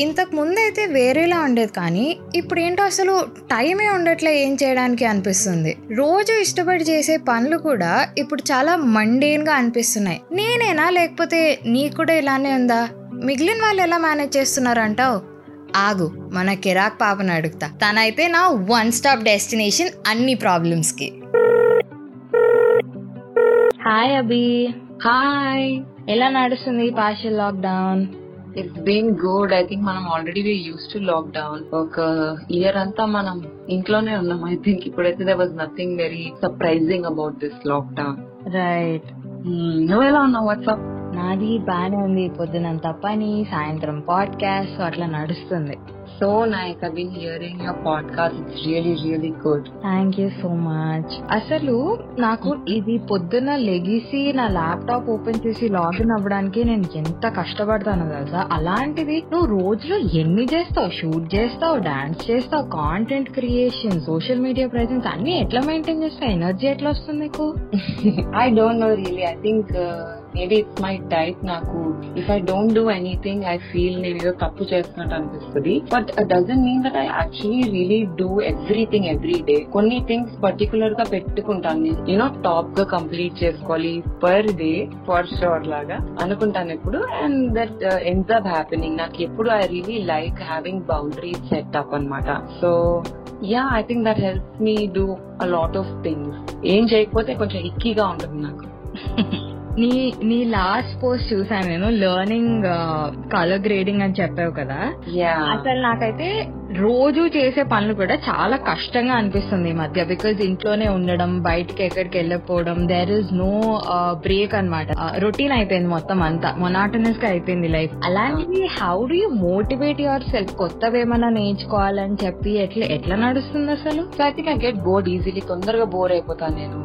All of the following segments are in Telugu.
ఇంతకు ముందు అయితే వేరేలా ఉండేది కానీ ఇప్పుడు ఏంటో అసలు టైమే ఉండట్లే ఏం చేయడానికి అనిపిస్తుంది. రోజు ఇష్టపడి చేసే పనులు కూడా ఇప్పుడు చాలా మండేన్గా అనిపిస్తున్నాయి. నేనేనా? లేకపోతే నీకు కూడా ఇలానే ఉందా? మిగిలిన వాళ్ళు ఎలా మేనేజ్ చేస్తున్నారంటావు? ఆగు మన కిరాక్ పాపను అడుగుతా. తనైతే నా వన్ స్టాప్ డెస్టినేషన్ అన్ని ప్రాబ్లమ్స్కి. హాయ్ అభి. హాయ్. ఎలా నడుస్తుంది partial lockdown? It's been good I think మనం already used to lock down ఒక ఇయర్ అంతా మనం ఇంట్లోనే ఉన్నాం. ఐ థింక్ ఇప్పుడైతే there was nothing very surprising about this lock down right నువ్వు ఎలా ఉన్నావు? వాట్సాప్ నాది బాగానే ఉంది. పొద్దునంత పని సాయంత్రం పాడ్కాస్ట్ అట్లా నడుస్తుంది. So nice I been hearing your podcast it's really really good thank you so much అసలు నాకు ఇది పొద్దున్న లెగిసి నా ల్యాప్టాప్ ఓపెన్ చేసి లాగిన్ అవ్వడానికి నేను ఎంత కష్టపడతాను తెలుసా? అలాంటిది నువ్వు రోజులో ఎన్ని చేస్తావు? షూట్ చేస్తావు? డాన్స్ చేస్తావు? Content creation social media presence అన్ని ఎట్లా మెయింటైన్ చేస్తావు? ఎనర్జీ ఎట్లా వస్తుంది నీకు? I don't know really I think maybe it's my type నాకు. If I don't do anything I feel నేను ఏదో తప్పు చేస్తున్నట్టు అనిపిస్తుంది. But doesn't mean that I actually really do everything every day కొన్ని థింగ్స్ పర్టికులర్గా పెట్టుకుంటాను. నేను యూనో టాప్గా కంప్లీట్ చేసుకోవాలి పర్ డే ఫర్ షోర్ లాగా అనుకుంటాను ఎప్పుడు. And that ends up happening నాకు ఎప్పుడు I really like having boundaries set up అనమాట so yeah I think that help me do a lot of things ఏం చేయకపోతే కొంచెం ఇక్కీగా ఉంటుంది నాకు. నీ నీ లాస్ట్ పోస్ట్ చూసాను నేను లెర్నింగ్ కలర్ గ్రేడింగ్ అని చెప్పావు కదా. యా అసలు నాకైతే రోజు చేసే పనులు కూడా చాలా కష్టంగా అనిపిస్తుంది ఈ మధ్య బికాజ్ ఇంట్లోనే ఉండడం బయటికి ఎక్కడికి వెళ్ళకపోవడం దేర్ ఇస్ నో బ్రేక్ అనమాట రొటీన్ అయిపోయింది మొత్తం అంతా మొనాటనస్గా అయిపోయింది లైఫ్ అలాంటిది how do you motivate yourself కొత్తవి ఏమైనా నేర్చుకోవాలని చెప్పి ఎట్లా ఎట్లా నడుస్తుంది అసలు? I think I get bored easily తొందరగా బోర్ అయిపోతాను నేను.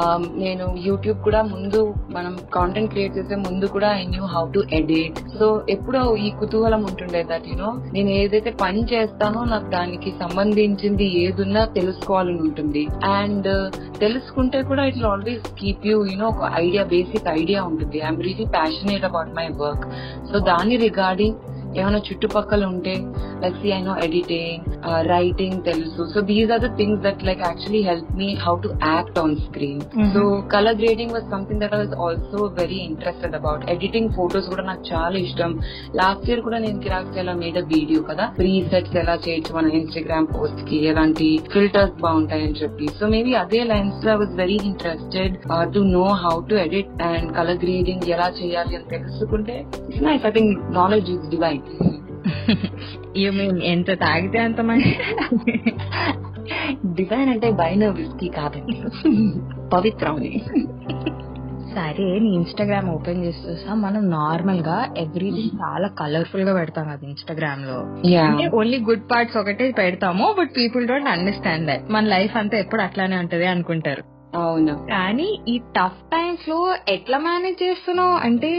Um, నేను యూట్యూబ్ కూడా ముందు మనం కాంటెంట్ క్రియేట్ చేసే ముందు కూడా I knew how to edit so ఎప్పుడో ఈ కుతూహలం ఉంటుండే దట్ యూనో నేను ఏదైతే పని చేస్తానో నాకు దానికి సంబంధించింది ఏదున్నా తెలుసుకోవాలని ఉంటుంది. అండ్ uh, తెలుసుకుంటే కూడా it always keep you you know ఒక ఐడియా బేసిక్ ఐడియా ఉంటుంది. I'm really passionate about my work so దాని రిగార్డింగ్ ఏమైనా చుట్టుపక్కల ఉంటే like see I know editing writing తెలుసు. So these are the things that like actually help me how to act on screen. So colour grading was something that was also very interested about editing photos కూడా నాకు చాలా ఇష్టం. లాస్ట్ ఇయర్ కూడా నేను కిరాక్ చేయాల మీద వీడియో కదా. ప్రీ సెట్స్ ఎలా చేయొచ్చు మన ఇన్స్టాగ్రామ్ పోస్ట్కి ఎలాంటి ఫిల్టర్స్ బాగుంటాయని చెప్పి. సో మేబీ అదే లైన్స్లో was very interested to know how to edit and colour grading ఎలా చేయాలి అని తెలుసుకుంటే it's nice I think knowledge is divine you mean ఎంత తాగితే అంత మంచి డివైన్ అంటే బైన విస్కీ కాదండి. పవిత్రమని. సరే నీ ఇన్స్టాగ్రామ్ ఓపెన్ చేసి చూసా. మనం నార్మల్గా ఎవ్రీథింగ్ చాలా కలర్ఫుల్గా పెడతాం కదా ఇన్స్టాగ్రామ్లో. ఓన్లీ గుడ్ పార్ట్స్ ఒకటే పెడతాము but people don't understand that మన లైఫ్ అంతా ఎప్పుడు అట్లానే ఉంటది అనుకుంటారు. అవును. కానీ ఈ టఫ్ టైమ్స్లో ఎట్లా మేనేజ్ చేస్తున్నావు? అంటే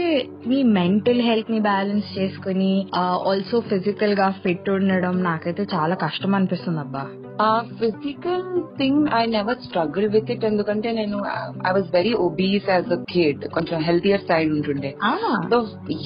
మీ మెంటల్ హెల్త్ని బ్యాలెన్స్ చేసుకుని ఆల్సో ఫిజికల్గా ఫిట్ ఉండడం నాకైతే చాలా కష్టం అనిపిస్తుంది అబ్బా ఆ physical thing I never struggle with it ఎందుకంటే నేను I was very obese as a kid కొంచెం హెల్తియర్ సైడ్ ఉంటుండే. సో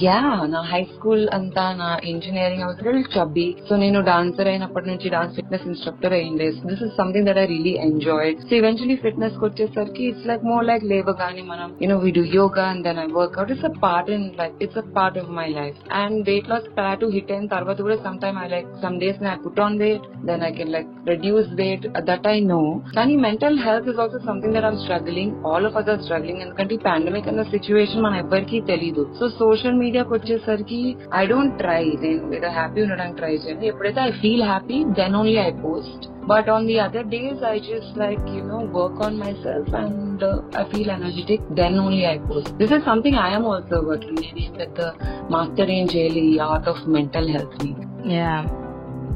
యా నా హై స్కూల్ అంతా నా ఇంజనీరింగ్ రిల్ చబ్బీ సో నేను డాన్సర్ అయినప్పటి నుంచి dance fitness instructor అయ్యిండే. This is something that I really enjoyed so eventually ఫిట్నెస్కి వచ్చేసరికి ఇట్స్ లైక్ మోర్ లైక్ లేవగానే మనం you know we do yoga and then I workout it's a part in life it's a part of my life and weight loss plateau hit అయిన తర్వాత కూడా some time I like some days I put on weight then I can like Reduce weight that I know కానీ mental health is also something that I'm struggling all of other struggling ఎందుకంటే ఈ పాండమిక్ అన్న సిచ్యువేషన్ మన ఎవ్వరికీ తెలియదు సో సోషల్ మీడియాకి వచ్చేసరికి ఐ డోంట్ ట్రై నేను ఏదో హ్యాపీ ఉండడానికి ట్రై చేయను ఎప్పుడైతే I feel happy then only I post But on the other days, I just like, you know, work on myself and uh, I feel energetic. Then only I post. This is something I am also working maybe with the Master in Jaili Art of Mental Health. Meet. Yeah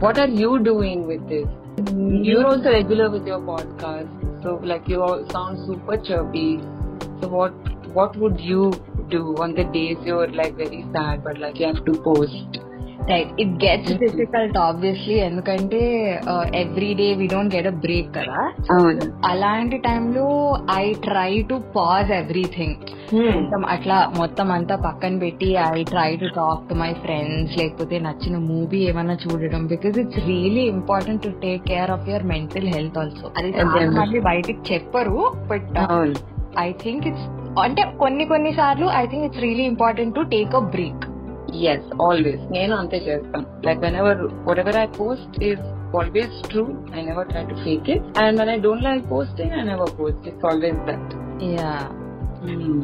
What are you doing with this? you're also regular with your podcast. So like you all sound super chirpy. So what what would you do on the days you're like very sad but like you have to post? Right it gets difficult obviously ఎందుకంటే every day we don't get a break కదా. అలాంటి టైంలో I try to pause everything మొత్తం అట్లా మొత్తం అంతా పక్కన పెట్టి I try to talk to my friends లేకపోతే నచ్చిన మూవీ ఏమైనా చూడడం because it's really important to take care of your mental health also అది బయటికి చెప్పరు బట్ ఐ థింక్ ఇట్స్ అంటే కొన్ని కొన్ని సార్లు I think it's really important to take a break Yes, always. Like whenever, whatever I post is always true. I never try to fake it. And when I don't like posting, I never post. It's always that. Yeah.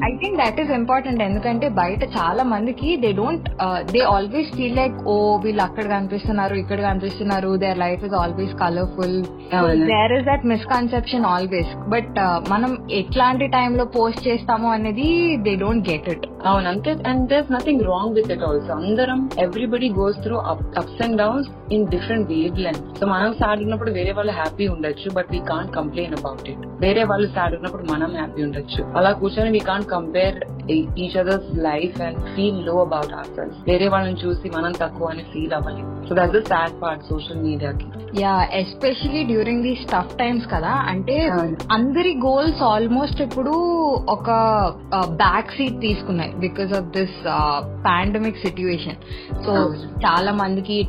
I think that is important ఎందుకంటే బయట చాలా మందికి they don't they always feel like oh వీళ్ళు అక్కడ కనిపిస్తున్నారు ఇక్కడ కనిపిస్తున్నారు their life is always colourful. There is that misconception always but మనం ఎట్లాంటి టైంలో పోస్ట్ చేస్తామో అనేది దే డోంట్ గెట్ ఇట్ అవును అంతే. And there nothing wrong with it also అందరం everybody goes through ups and downs in different wavelength so మనం సాడ్ ఉన్నప్పుడు వేరే వాళ్ళు హ్యాపీ ఉండొచ్చు but we can't complain about it వేరే వాళ్ళు సాడ్ ఉన్నప్పుడు మనం హ్యాపీ ఉండొచ్చు. అలా కూర్చొని we can't compare each others life and feel low about our selves వేరే వాళ్ళని చూసి మనం తక్కువ అని ఫీల్ అవ్వాలి so that the sad part social మీడియాకి yeah especially during the tough times కదా. అంటే. అందరి గోల్స్ ఆల్మోస్ట్ ఇప్పుడు ఒక back seat తీసుకున్నాయి because of this pandemic situation so. చాలా మందికి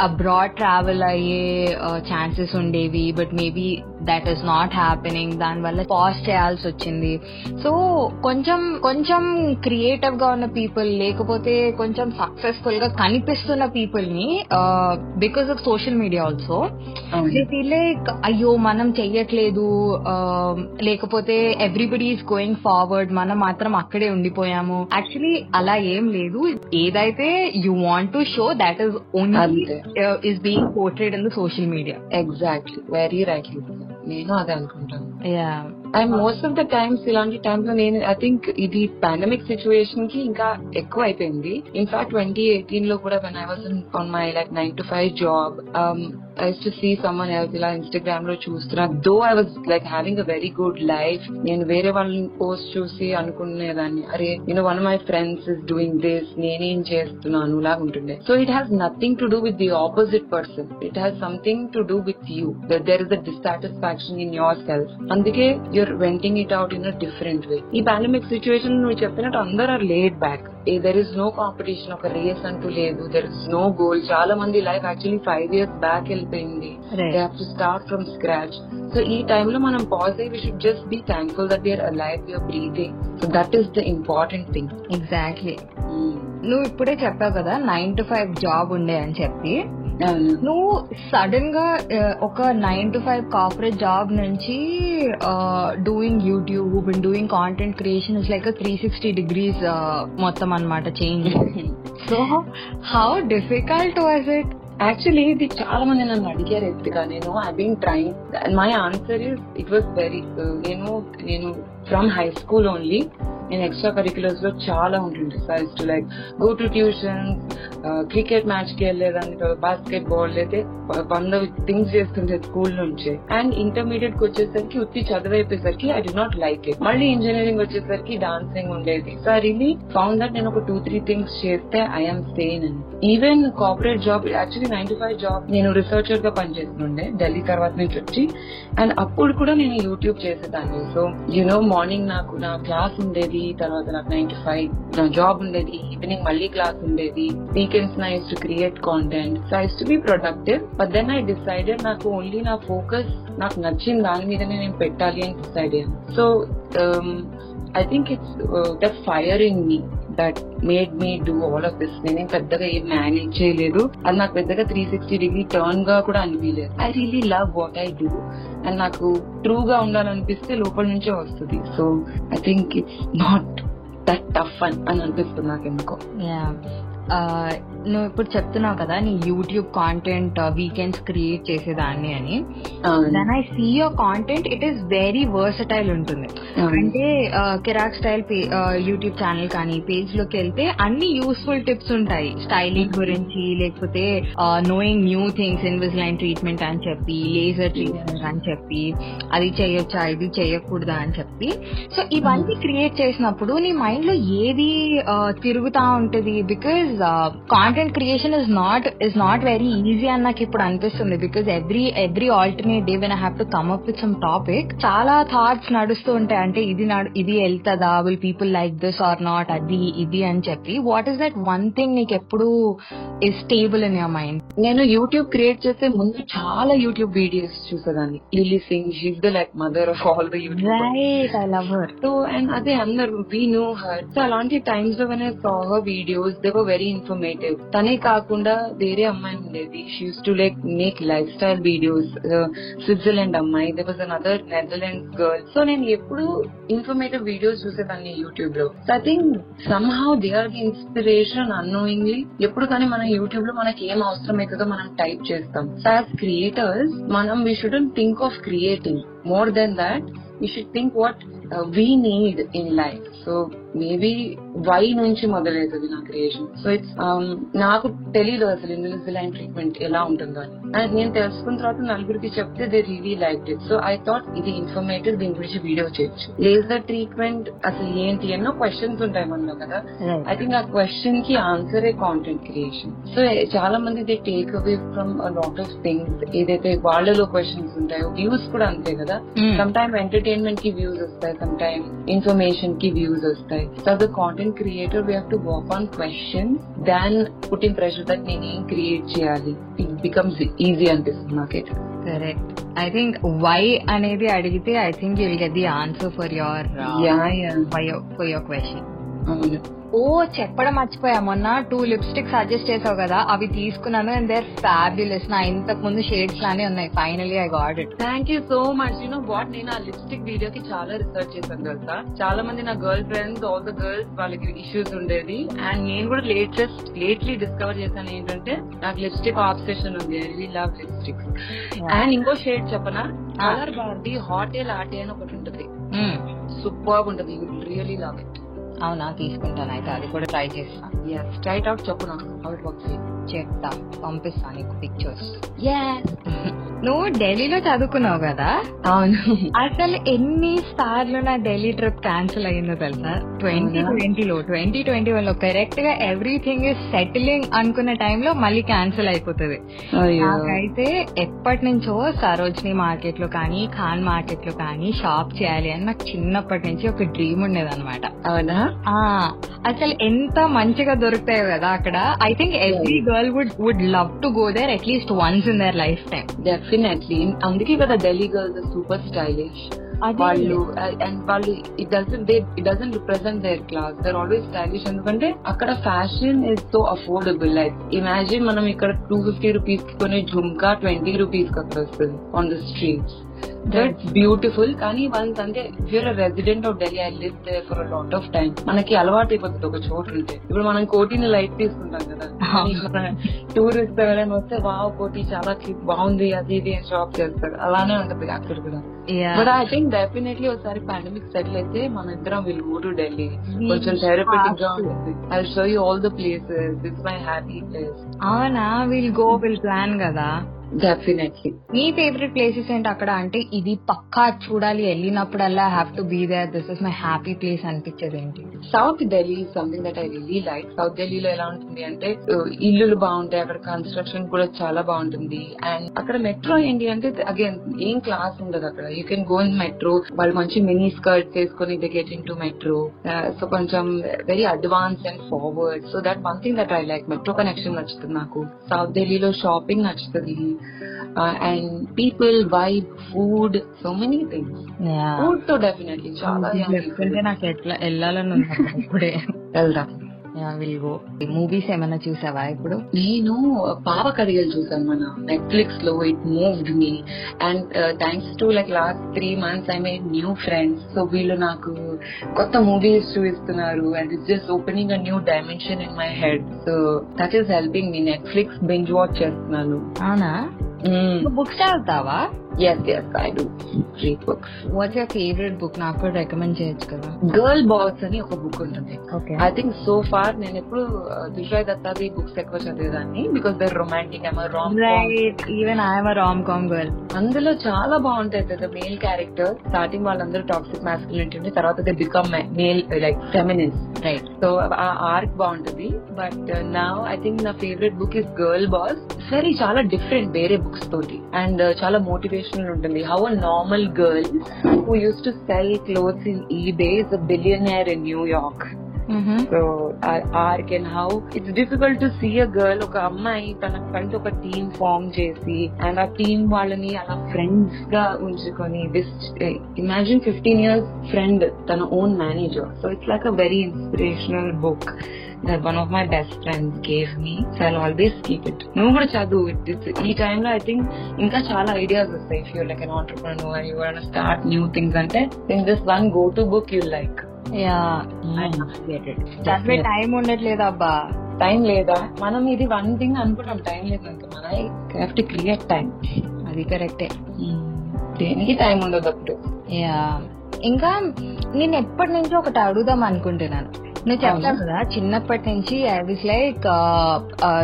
అబ్రాడ్ ట్రావెల్ అయ్యే ఛాన్సెస్ ఉండేవి but maybe that is not happening దానివల్ల పాజ్ చేయాల్సి వచ్చింది. సో కొంచెం కొంచెం క్రియేటివ్గా ఉన్న పీపుల్ లేకపోతే కొంచెం సక్సెస్ఫుల్గా కనిపిస్తున్న పీపుల్ని because of social media also like అయ్యో మనం చెయ్యట్లేదు. లేకపోతే ఎవ్రీబడి ఈస్ గోయింగ్ ఫార్వర్డ్ మనం మాత్రం అక్కడే ఉండిపోయాము. యాక్చువల్లీ అలా ఏం లేదు. ఏదైతే you want to show that is only. Is being portrayed in the social media exactly very rightly నేను అదే అనుకుంటాను. Yeah and most of the times ఇలాంటి టైమ్స్లో నేను ఐ థింక్ ఇది పాండమిక్ సిచ్యువేషన్కి ఇంకా ఎక్కువ అయిపోయింది ఇన్ఫాక్ట్ ట్వంటీ ఎయిటీన్లో కూడా when I was on my like nine to five job I to see someone else ఇలా ఇన్స్టాగ్రామ్లో చూస్తున్నా. Though I was like having a very good life నేను వేరే వాళ్ళని పోస్ట్ చూసి అనుకునేదాన్ని. అరే you know one my friends is doing this నేనేం చేస్తున్నాను లాగా ఉంటుండే. So it has nothing to do with the opposite person it has something to do with you there is a dissatisfaction in your self అందుకే you're venting it out in a different way ఈ పాండమిక్ సిచ్యువేషన్ నువ్వు చెప్పినట్టు అందరూ are laid back there is no competition ఒక రేస్ అంటూ లేదు. దెర్ ఇస్ నో గోల్ చాలా మంది life actually five years back వెళ్ళిపోయింది. Right. They have to start from scratch so ఈ టైంలో మనం పాజ్ అయ్యి we should just be thankful that we're alive you're breathing so that is the important thing exactly నువ్వు ఇప్పుడే చెప్పావు కదా నైన్ టు ఫైవ్ జాబ్ ఉండే అని చెప్పి. నువ్వు సడన్గా ఒక nine to five corporate job నుంచి doing YouTube and doing content creation is like three sixty degrees మొత్తం అన్నమాట change so how difficult was it actually ఇది చాలా మంది నన్ను అడిగారు ఎత్తుగా నేను I been trying my answer is it was very నేను నేను ఫ్రమ్ హై స్కూల్ ఓన్లీ నేను ఎక్స్ట్రా కరిక్యులర్స్లో చాలా ఉంటుండే sir to like go to tuition cricket మ్యాచ్కి వెళ్ళేదాన్ని బాస్కెట్ బాల్ అయితే వంద థింగ్స్ చేస్తుండే స్కూల్ నుంచే. అండ్ ఇంటర్మీడియట్కి వచ్చేసరికి ఉత్తి చదువు అయిపోయేసరికి I did not like it మళ్ళీ ఇంజనీరింగ్ వచ్చేసరికి డాన్సింగ్ ఉండేది. So I really found that నేను ఒక టూ త్రీ థింగ్స్ చేస్తే ఐఎమ్ సేన్ అని. Even corporate job actually nine to five job నేను రీసెర్చర్గా పనిచేస్తుండే ఢిల్లీ తర్వాత నుంచి వచ్చి. అండ్ అప్పుడు కూడా నేను యూట్యూబ్ చేసేదాన్ని. సో యునో మార్నింగ్ నాకు నా క్లాస్ ఉండేది తర్వాత నాకు నైన్ టు ఫైవ్ నా జాబ్ ఉండేది ఈవినింగ్ మళ్ళీ క్లాస్ ఉండేది. వీకెండ్స్ నా is to create content so ice to be productive but then I decided నాకు ఓన్లీ నా ఫోకస్ నాకు నచ్చిన దాని మీదనే నేను పెట్టాలి అని డిసైడ్ అయ్యాను. So um, I think it's the fire in me that made me do all of this నేనేం పెద్దగా ఏం మేనేజ్ చేయలేదు. అది నాకు పెద్దగా త్రీ సిక్స్టీ డిగ్రీ టర్న్గా కూడా అనిపించలేదు. I really love what I do and నాకు ట్రూ గా ఉండాలనిపిస్తే లోపల నుంచే వస్తుంది. So I think it's not that tough అని అని అనిపిస్తుంది నాకు ఎందుకో యా uh, నువ్వు ఇప్పుడు చెప్తున్నావు కదా నీ యూట్యూబ్ కాంటెంట్ వీకెండ్స్ క్రియేట్ చేసేదాన్ని అని. Then I see your content it is very versatile ఉంటుంది. అంటే కిరాక్ స్టైల్ యూట్యూబ్ ఛానల్ కానీ పేజ్లోకి వెళ్తే అన్ని యూస్ఫుల్ టిప్స్ ఉంటాయి. స్టైలింగ్ గురించి లేకపోతే knowing new things Invisalign treatment అని చెప్పి లేజర్ ట్రీట్మెంట్ అని చెప్పి అది చేయొచ్చా ఇది చేయకూడదా అని చెప్పి. సో ఇవన్నీ క్రియేట్ చేసినప్పుడు నీ మైండ్లో ఏది ఆ, తిరుగుతా ఉంటది? Because content creation is not is not very easy అని నాకు ఇప్పుడు అనిపిస్తుంది because every every alternate day when I have to come up with some topic చాలా థాట్స్ నడుస్తూ ఉంటాయి. అంటే ఇది ఇది వెళ్తుందా? Will people like this or not అది ఇది అని చెప్పి. What is that one thing నీకు ఎప్పుడు is stable in your mind నేను యూట్యూబ్ క్రియేట్ చేసే ముందు చాలా యూట్యూబ్ వీడియోస్ చూసేదాన్ని. Lilly Singh she's the like mother of all the YouTube right I love her so and అదే అందరు వీ నో హర్ సో అలాంటి టైమ్స్లో when I saw her videos they were very informative తనే కాకుండా వేరే అమ్మాయి ఉండేది. She used to like make lifestyle videos Switzerland అమ్మాయి. They was another Netherlands girl so నేను ఎప్పుడు ఇన్ఫర్మేటివ్ వీడియోస్ చూసేదాన్ని యూట్యూబ్లో. So I think somehow they are the inspiration annoyingly ఎప్పుడు కానీ మన యూట్యూబ్లో మనకి ఏం అవసరం అవుతుందో మనం టైప్ చేస్తాం. సో యాజ్ క్రియేటర్స్ మనం we shouldn't think of creating more than that you should think what we need in life so maybe why నుంచి మొదలవుతుంది నా క్రియేషన్ సో ఇట్స్ నాకు తెలియదు అసలు ఇన్విజిలైన్ ట్రీట్మెంట్ ఎలా ఉంటుందో అని. అండ్ నేను తెలుసుకున్న తర్వాత నలుగురికి చెప్తే they really like it so I thought ఇది ఇన్ఫర్మేటివ్ దీని గురించి వీడియో చేయొచ్చు. లేజర్ ట్రీట్మెంట్ అసలు ఏంటి ఎన్నో క్వశ్చన్స్ ఉంటాయి మనలో కదా. ఐ థింక్ ఆ క్వశ్చన్కి ఆన్సర్ ఏ కాంటెంట్ క్రియేషన్ సో చాలా మంది they take away from lot of things ఏదైతే వాళ్ళలో క్వశ్చన్స్ ఉంటాయో వ్యూస్ కూడా అంతే కదా. సమ్ టైమ్ ఎంటర్టైన్మెంట్కి వ్యూస్ వస్తాయి సమ్ టైమ్ ఇన్ఫర్మేషన్కి వ్యూస్ వస్తాయి. so the content creator we have to work on question then putting pressure that నేను ఏం క్రియేట్ చేయాలి ఇట్ బికమ్స్ ఈజీ అనిపిస్తుంది నాకైతే కరెక్ట్ ఐ థింక్ వై అనేది అడిగితే I think you'll get the answer for your yeah yeah for your question అవును ఓ చెప్పడం మర్చిపోయా. మొన్న టూ లిప్స్టిక్ సజెస్ట్ చేసావు కదా అవి తీసుకున్నాను అండ్ దేర్ ఫ్యాబ్యులస్ నా ఇంతకు ముందు షేడ్స్ లానే ఉన్నాయి. Finally I got it thank you so much you know what నేను ఆ లిప్స్టిక్ వీడియోకి చాలా రీసెర్చ్ చేశాను తెలుసా? చాలా మంది నా girl friends all the girls వాళ్ళకి ఇష్యూస్ ఉండేది. అండ్ నేను కూడా లేటెస్ట్ లేట్లీ డిస్కవర్ చేశాను ఏంటంటే నాకు లిప్స్టిక్ ఆబ్సెషన్ ఉంది. I really love lipstick and ఇంకో షేడ్ చెప్పనా? కలర్ బాగుంది హాట్ ఏ లాటే అని ఒకటి ఉంటుంది. సూపర్ ఉంటుంది. యూ రియలీ లవ్ ఇట్ అవునా తీసుకుంటాను. అయితే అది కూడా ట్రై చేస్తాను స్ట్రైట్ అవుట్ చెప్పు నాకు వర్క్స్ చెప్తా పంపిస్తాను నీకు పిక్చర్స్ నువ్వు ఢిల్లీలో చదువుకున్నావు కదా? అవును. అసలు ఎన్ని సార్లు నా ఢిల్లీ ట్రిప్ క్యాన్సిల్ అయ్యిందో తెలుసా? ట్వంటీ ట్వంటీలో ట్వంటీ ట్వంటీ వన్లో కరెక్ట్గా ఎవ్రీథింగ్ ఇస్ సెటిలింగ్ అనుకున్న టైంలో మళ్ళీ క్యాన్సిల్ అయిపోతుంది. నాకైతే ఎప్పటి నుంచో సరోజిని మార్కెట్లో కానీ ఖాన్ మార్కెట్లో కానీ షాప్ చేయాలి అని నాకు చిన్నప్పటి నుంచి ఒక డ్రీమ్ ఉండేది అనమాట అవునా? అసలు ఎంత మంచిగా దొరుకుతాయో కదా అక్కడ. I think every girl would would love to go there at least once in their lifetime definitely అందుకే కదా ఢిల్లీ గర్ల్స్ సూపర్ స్టైలిష్ వాళ్ళు అండ్ వాళ్ళు it doesn't they it doesn't represent their class they're always stylish ఎందుకంటే అక్కడ fashion is so affordable like imagine మనం ఇక్కడ టూ ఫిఫ్టీ రూపీస్కి కొనే జుమ్కా ట్వంటీ రూపీస్కి అక్కడ వస్తుంది on the streets that's beautiful కానీ వన్స్ అంటే you're resident of Delhi I live there for lot of time మనకి అలవాటు అయిపోతుంది ఒక చోటు ఉంటే. ఇప్పుడు మనం కోటిని లైట్ తీసుకుంటాం కదా. టూరిస్ట్ ఎవరైనా వస్తే వావ్ కోటి చాలా బాగుంది అది ఇది అని షాప్ చేస్తారు. అలానే ఉంటుంది అక్కడ కూడా. బట్ ఐ థింక్ డెఫినెట్లీ ఒకసారి పాండమిక్ సెటిల్ అయితే మన ఇద్దరం విల్ గో టు ఢిల్లీ కొంచెం థెరపటిక్గా ఉంటుంది I show you all the places it's my happy place అవునా? విల్ గో విల్ ప్లాన్ కదా. డెఫినెట్లీ మీ ఫేవరెట్ ప్లేసెస్ ఏంటి అక్కడ? అంటే ఇది పక్కా చూడాలి. వెళ్ళినప్పుడల్లా have to be there this is my happy place అనిపించేది ఏంటి? South Delhi something that I really like south ఢిల్లీలో ఎలా ఉంటుంది అంటే uh, ఇల్లులు బాగుంటాయి. అక్కడ కన్స్ట్రక్షన్ కూడా చాలా బాగుంటుంది. అండ్ అక్కడ మెట్రో ఏంటి అంటే అగైన్ ఏం క్లాస్ ఉండదు అక్కడ. You can go in metro వాళ్ళు మంచి మినీ స్కర్ట్స్ వేసుకొని they get in to metro so కొంచెం very advance and forward so that one thing that I like metro connection నచ్చుతుంది నాకు. సౌత్ ఢిల్లీలో షాపింగ్ నచ్చుతుంది. and people vibe food so many things food తో డెఫినెట్లీ చాలా చెప్తుంటే నాకు ఎట్లా వెళ్ళాలని ఉంది అక్కడ ఇప్పుడే వెళ్దాం విల్ గో మూవీస్ ఏమైనా చూసావా ఇప్పుడు? నేను పాప కడిగలు చూసాను మన నెట్ఫ్లిక్స్లో it moved me and thanks to like last three months I made new friends so వీళ్ళు నాకు కొత్త మూవీస్ చూపిస్తున్నారు. And it's just opening a new dimension in my head so that is helping me Netflix binge watch చేస్తున్నాను. అవునా? బుక్స్ చదువుతావా yes yes I do read books what's your favourite book నాకు కూడా రికమెండ్ చేయొచ్చు కదా. గర్ల్ బాస్ అని ఒక బుక్ ఉంటుంది. ఐ థింక్ సో ఫార్ నేను ఎప్పుడు దుషాయ్ దత్తాది బుక్స్ ఎక్కువ చదివేదాన్ని because they're romantic I'm rom even I'm rom com girl అందులో చాలా బాగుంటాయి కదా మేల్ క్యారెక్టర్ స్టార్టింగ్ వాళ్ళందరూ టాక్సిక్ మాస్కులిటీ ఉంటే తర్వాత they become male like feminist right so ఆ ఆర్క్ బాగుంటది. బట్ నా ఐ థింక్ నా favourite book is girl boss very చాలా డిఫరెంట్ వేరే బుక్స్ తోటి. అండ్ చాలా మోటివేషనల్ ఉంటుంది. How a normal girl who used to sell clothes in eBay is a billionaire in New York so are can how it's difficult to see a girl ఒక అమ్మాయి తన కంటే ఒక టీమ్ ఫార్మ్ చేసి అండ్ ఆ టీమ్ వాళ్ళని అలా ఫ్రెండ్స్గా ఉంచుకొని ఇమాజిన్ ఫిఫ్టీన్ ఇయర్స్ ఫ్రెండ్ తన own manager so it's like a very inspirational book that one of my best friends gave me so I always keep it నువ్వు కూడా చదువు. ఈ టైంలో ఐ థింక్ ఇంకా చాలా ఐడియాస్ వస్తాయి. If you like an entrepreneur you start new things అంటే this one go to book you like దాంట్లో టైం ఉండట్లేదు అబ్బా. టైం లేదా? మనం ఇది వన్ థింగ్ అనుకుంటాం టైం లేదంటే మన హ్యావ్ టు క్రియేట్ టైం అది కరెక్టే దేనికి టైం ఉండదు అప్పుడు. యా. ఇంకా నేను ఎప్పటి నుంచో ఒకటి అడుగుదాం అనుకుంటున్నాను. నువ్వు చెప్తావు కదా. చిన్నప్పటి నుంచి ఐ విస్ లైక్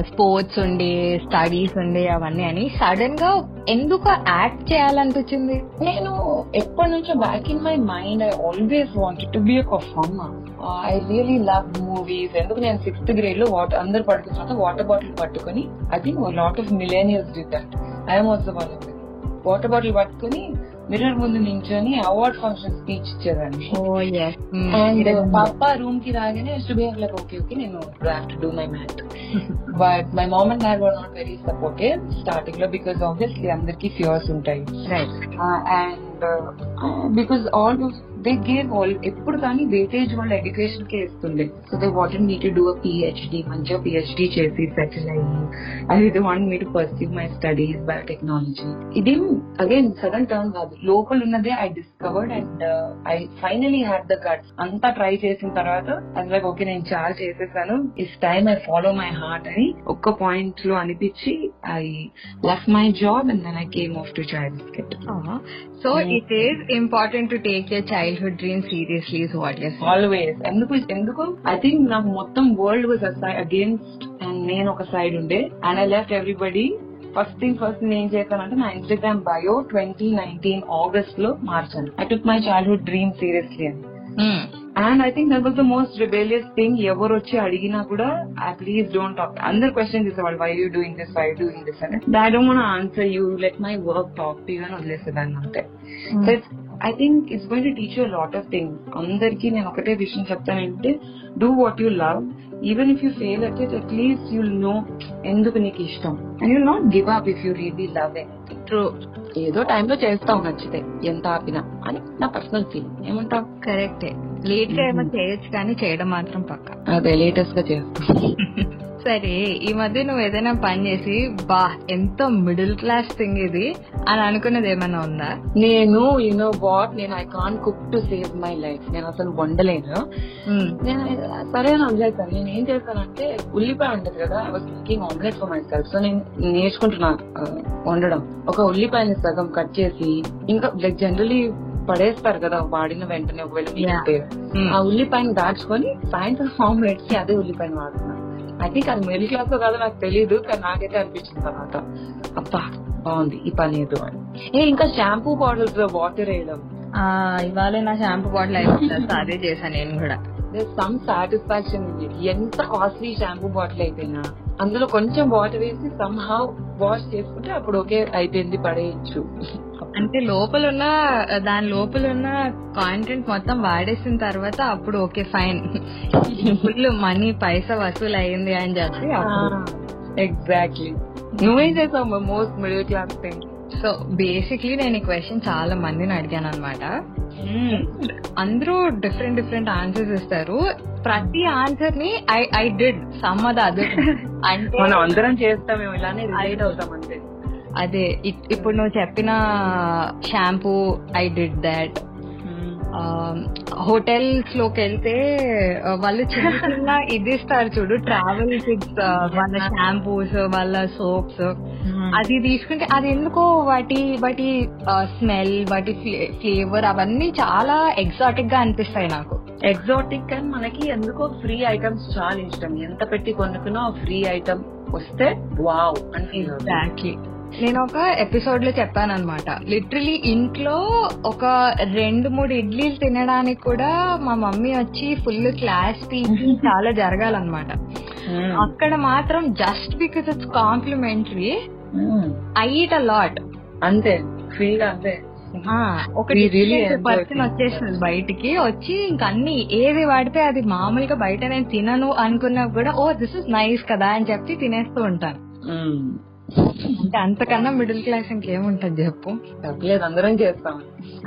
స్పోర్ట్స్ ఉండే స్టడీస్ ఉండే అవన్నీ అని సడన్గా ఎందుకు యాక్ట్ చేయాలనిపించింది? నేను ఎప్పటి నుంచో back in my mind I always wanted to be a performer I really love movies ఎందుకు నేను సిక్స్త్ గ్రేడ్లో వాటర్ అందరు పడుకున్న వాటర్ బాటిల్ పట్టుకుని I think lot of millennials did that I'm also one water bottle పట్టుకొని మిర్రర్ ముందు నించొని అవార్డ్ ఫంక్షన్ స్పీచ్ ఇచ్చేదాన్ని అండ్ పాప రూమ్కి రాగానే to be like okay okay నేను have to do my math but my mom and dad were not very supported స్టార్టింగ్లో బికాస్ ఆబ్వియస్లీ అందరికి ఫియర్స్ ఉంటాయి. And because all they gave all ఎప్పుడు కానీ వెయిటేజ్ వాళ్ళ ఎడ్యుకేషన్ కే ఇస్తుండే. So they wanted me to do a PhD మంచిగా పిహెచ్డి చేసి సెటిల్ అయ్యి అది they want me to perceive my studies biotechnology ఇది అగైన్ సడన్ టర్న్ కాదు. లోపల ఉన్నదే I discovered and I finally had the guts అంతా ట్రై చేసిన తర్వాత అది లైక్ ఓకే నేను చాలా చేసేసాను. Is time I follow my heart అని ఒక్క పాయింట్లో అనిపించి I left my job and then I came off to child biscuit so it is important to take your childhood dream seriously is what yes always ఎందుకు ఎందుకు? ఐ థింక్ నాకు మొత్తం వరల్డ్ వాజ్ అగేన్స్ట్ అండ్ నేను ఒక సైడ్ ఉండే. And I left everybody first thing first నేను ఏం చేశానంటే నా ఇన్స్టాగ్రామ్ బయో ట్వంటీ నైన్టీన్ ఆగస్ట్లో మార్చాను. I took my childhood dream seriously అని. And I think that was the most rebellious thing ఎవరు వచ్చి అడిగినా కూడా ఐ ప్లీజ్ డోంట్ టాక్ అందరు క్వశ్చన్ చేసేవాళ్ళు why you doing this why doing this అని I don't want answer you let my work talk to అని వదిలేసేదాన్ని అంతే. So I think it's going to teach you lot of things అందరికి నేను ఒకటే విషయం చెప్తానంటే do what you love even if you fail at it at least you'll know ఎందుకు నీకు ఇష్టం. And you'll not give up if you really love it true ఏదో టైంలో చేస్తావు నచ్చితే ఎంత ఆపినా అని నా పర్సనల్ ఫీలింగ్ ఏమంటావు? కరెక్టే లేట్గా ఏమో చేయొచ్చు కానీ చేయడం మాత్రం పక్క. అదే లేటెస్ట్గా చేస్తావు సరే ఈ మధ్య నువ్వు ఏదైనా పని చేసి బా ఎంతో మిడిల్ క్లాస్ థింగ్ ఇది అని అనుకున్నది ఏమైనా ఉందా? నేను యూనో వాట్ నేను I can cook to save my life నేను అసలు వండలేను. నేను సరే అని నేను ఏం చేశానంటే ఉల్లిపాయ ఉంటది కదా I was cooking omelette for myself so నేను నేర్చుకుంటున్నా వండడం. ఒక ఉల్లిపాయని సగం కట్ చేసి ఇంకా లైక్ జనరలీ పడేస్తారు కదా వాడిన వెంటనే ఒకవేళ మిగిలితే ఆ ఉల్లిపాయని దాచుకొని సాయంత్రం ఆమ్లెట్కి అదే ఉల్లిపాయని వాడుతున్నాను ఐ థింక్ అది మిడిల్ క్లాస్ కాదో నాకు తెలియదు కానీ నాకైతే అనిపించింది తర్వాత అబ్బా బాగుంది ఈ పని ఏదో అని. ఏ ఇంకా షాంపూ బాటిల్స్ వాటర్ వేయడం. ఇవాళ నా షాంపూ బాటిల్ అయిపోతుంది అదే చేశాను నేను కూడా. సమ్ సాటిస్ఫాక్షన్ ఎంత కాస్ట్లీ షాంపూ బాటిల్ అయిపోయినా. అందులో కొంచెం వాటర్ వేసి సమ్ హౌ వాష్ చేసుకుంటే అప్పుడు ఓకే అయిపోయింది పడేయచ్చు. అంటే లోపల ఉన్న దాని లోపల ఉన్న కాంటెంట్ మొత్తం వాడేసిన తర్వాత అప్పుడు ఓకే ఫైన్. ఫుల్ మనీ పైసా వసూలు అయింది అని చెప్పి ఎగ్జాక్ట్లీ నువ్వేం చేసావు most middle class thing so basically నేను ఈ క్వశ్చన్ చాలా మందిని అడిగాను అనమాట అందరూ డిఫరెంట్ డిఫరెంట్ ఆన్సర్స్ ఇస్తారు. ప్రతి ఆన్సర్ని ఐ ఐ డిడ్ సమ్ అద అదర్ అంటే మనం అందరం చేస్తాం ఇలానే రిలేట్ అవుతాం అంతే. అదే ఇప్పుడు నువ్వు చెప్పిన షాంపూ ఐ డిడ్ దాట్. హోటల్స్లోకి వెళ్తే వాళ్ళు చిన్న చిన్న ఇది ఇస్తారు చూడు ట్రావెల్ కిట్స్ వాళ్ళ షాంపూస్ వాళ్ళ సోప్స్. అది తీసుకుంటే అది ఎందుకో వాటి వాటి స్మెల్ వాటి ఫ్లేవర్ అవన్నీ చాలా ఎగ్జాటిక్గా అనిపిస్తాయి నాకు. ఎగ్జాటిక్ అని మనకి ఎందుకో ఫ్రీ ఐటమ్స్ చాలా ఇష్టం. ఎంత పెట్టి కొనుక్కున్నా ఫ్రీ ఐటమ్ వస్తే వావ్ అని. ఎగ్జాక్ట్లీ నేను ఒక ఎపిసోడ్లో చెప్పాను అనమాట లిటరలీ ఇంట్లో ఒక రెండు మూడు ఇడ్లీలు తినడానికి కూడా మా మమ్మీ వచ్చి ఫుల్ క్లాస్ పీకి చాలా జరగాలన్నమాట. అక్కడ మాత్రం just because it's complimentary. I eat a lot అంతే ఫ్రీగా అంతే ఒక We really enjoy పర్సన్. వచ్చేస్తుంది బయటికి వచ్చి ఇంక అన్ని ఏది వాడితే అది మామూలుగా బయట నేను తినను అనుకున్నా కూడా ఓ దిస్ ఇస్ నైస్ కదా అని చెప్పి తినేస్తూ ఉంటాను. అంటే అంతకన్నా మిడిల్ క్లాస్ ఇంకేముంటది చెప్పు? అందరం చేస్తాం.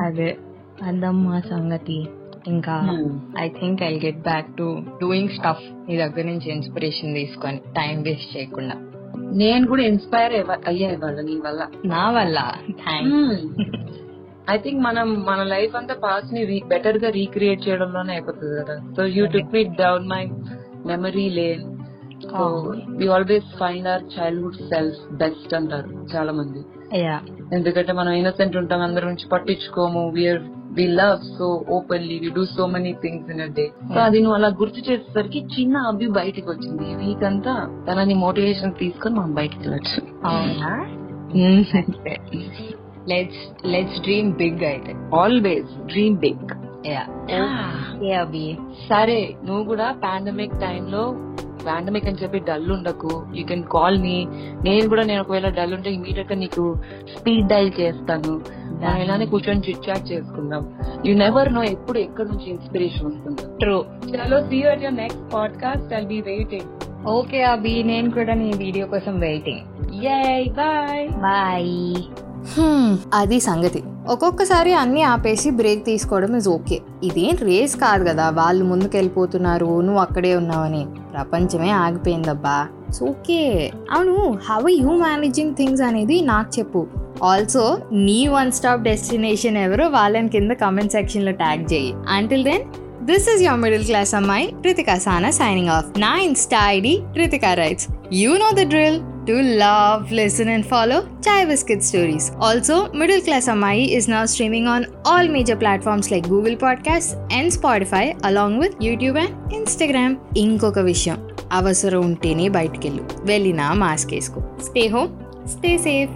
అదే అదమ్మా సంగతి. ఇంకా Hmm. I think I get back to doing stuff నీ దగ్గర నుంచి ఇన్స్పిరేషన్ తీసుకొని టైం వేస్ట్ చేయకుండా. నేను కూడా ఇన్స్పైర్ అయ్యా ఇవాళ నీ వల్ల. నా వల్ల? ఐ థింక్ మనం మన లైఫ్ అంతా పాస్ట్ని బెటర్గా రీక్రియేట్ చేయడంలోనే అయిపోతుంది కదా. So you took me down my memory lane so we always find our childhood self best అంటారు చాలా మంది ఎందుకంటే మనం ఇన్నసెంట్ ఉంటాం అందరి నుంచి పట్టించుకోము we are we love so openly we do so many things in a day so అది నువ్వు అలా గుర్తు చేసేసరికి చిన్న అభి బయటికి వచ్చింది. ఈ వీక్ అంతా తనని మోటివేషన్ తీసుకొని మనం బయటికి వెళ్ళచ్చు. అవునా? లెట్స్ లెట్స్ డ్రీమ్ బిగ్ అయితే always dream big yeah Abhi సరే నువ్వు కూడా పాండమిక్ టైంలో పాండమిక్ అని చెప్పి డల్ ఉండకు. యూ కెన్ కాల్ మీ నేను కూడా నేను ఒకవేళ డల్ ఉంటే ఇమీడియట్గా నీకు స్పీడ్ డైల్ చేస్తాను. మనం ఇలానే కూర్చొని చిట్ చాట్ చేసుకుందాం. యూ నెవర్ నో ఎప్పుడు ఎక్కడ నుంచి ఇన్స్పిరేషన్ వస్తుంది. ట్రూ చలో see at your next podcast I'll be waiting okay Abhi నేను కూడా నీ వీడియో కోసం వెయిటింగ్ యై బాయ్ బాయ్ అది సంగతి. ఒక్కొక్కసారి అన్ని ఆపేసి బ్రేక్ తీసుకోవడం ఇస్ ఓకే ఇదేం రేస్ కాదు కదా వాళ్ళు ముందుకెళ్ళిపోతున్నారు నువ్వు అక్కడే ఉన్నావని. ప్రపంచమే ఆగిపోయిందబ్బా. ఇట్స్ ఓకే అవును హౌ యూ మేనేజింగ్ థింగ్స్ అనేది నాకు చెప్పు. ఆల్సో నీ వన్ స్టాప్ డెస్టినేషన్ ఎవరో వాళ్ళని కింద కమెంట్ సెక్షన్లో ట్యాగ్ చేయి. Until then this is your middle class అమ్మాయి రితికా సానా సైనింగ్ ఆఫ్ నా insta ID Ritika writes you know the drill To love, listen and follow Chai Biscuit Stories. Also, Middle Class Amai is now streaming on all major platforms like Google Podcasts and Spotify along with YouTube and Instagram. ఇంకొక విషయం అవసరం ఉంటేనే బయటికెళ్ళు వెళ్ళినా మాస్క్ వేసుకో స్టే హోమ్ స్టే సేఫ్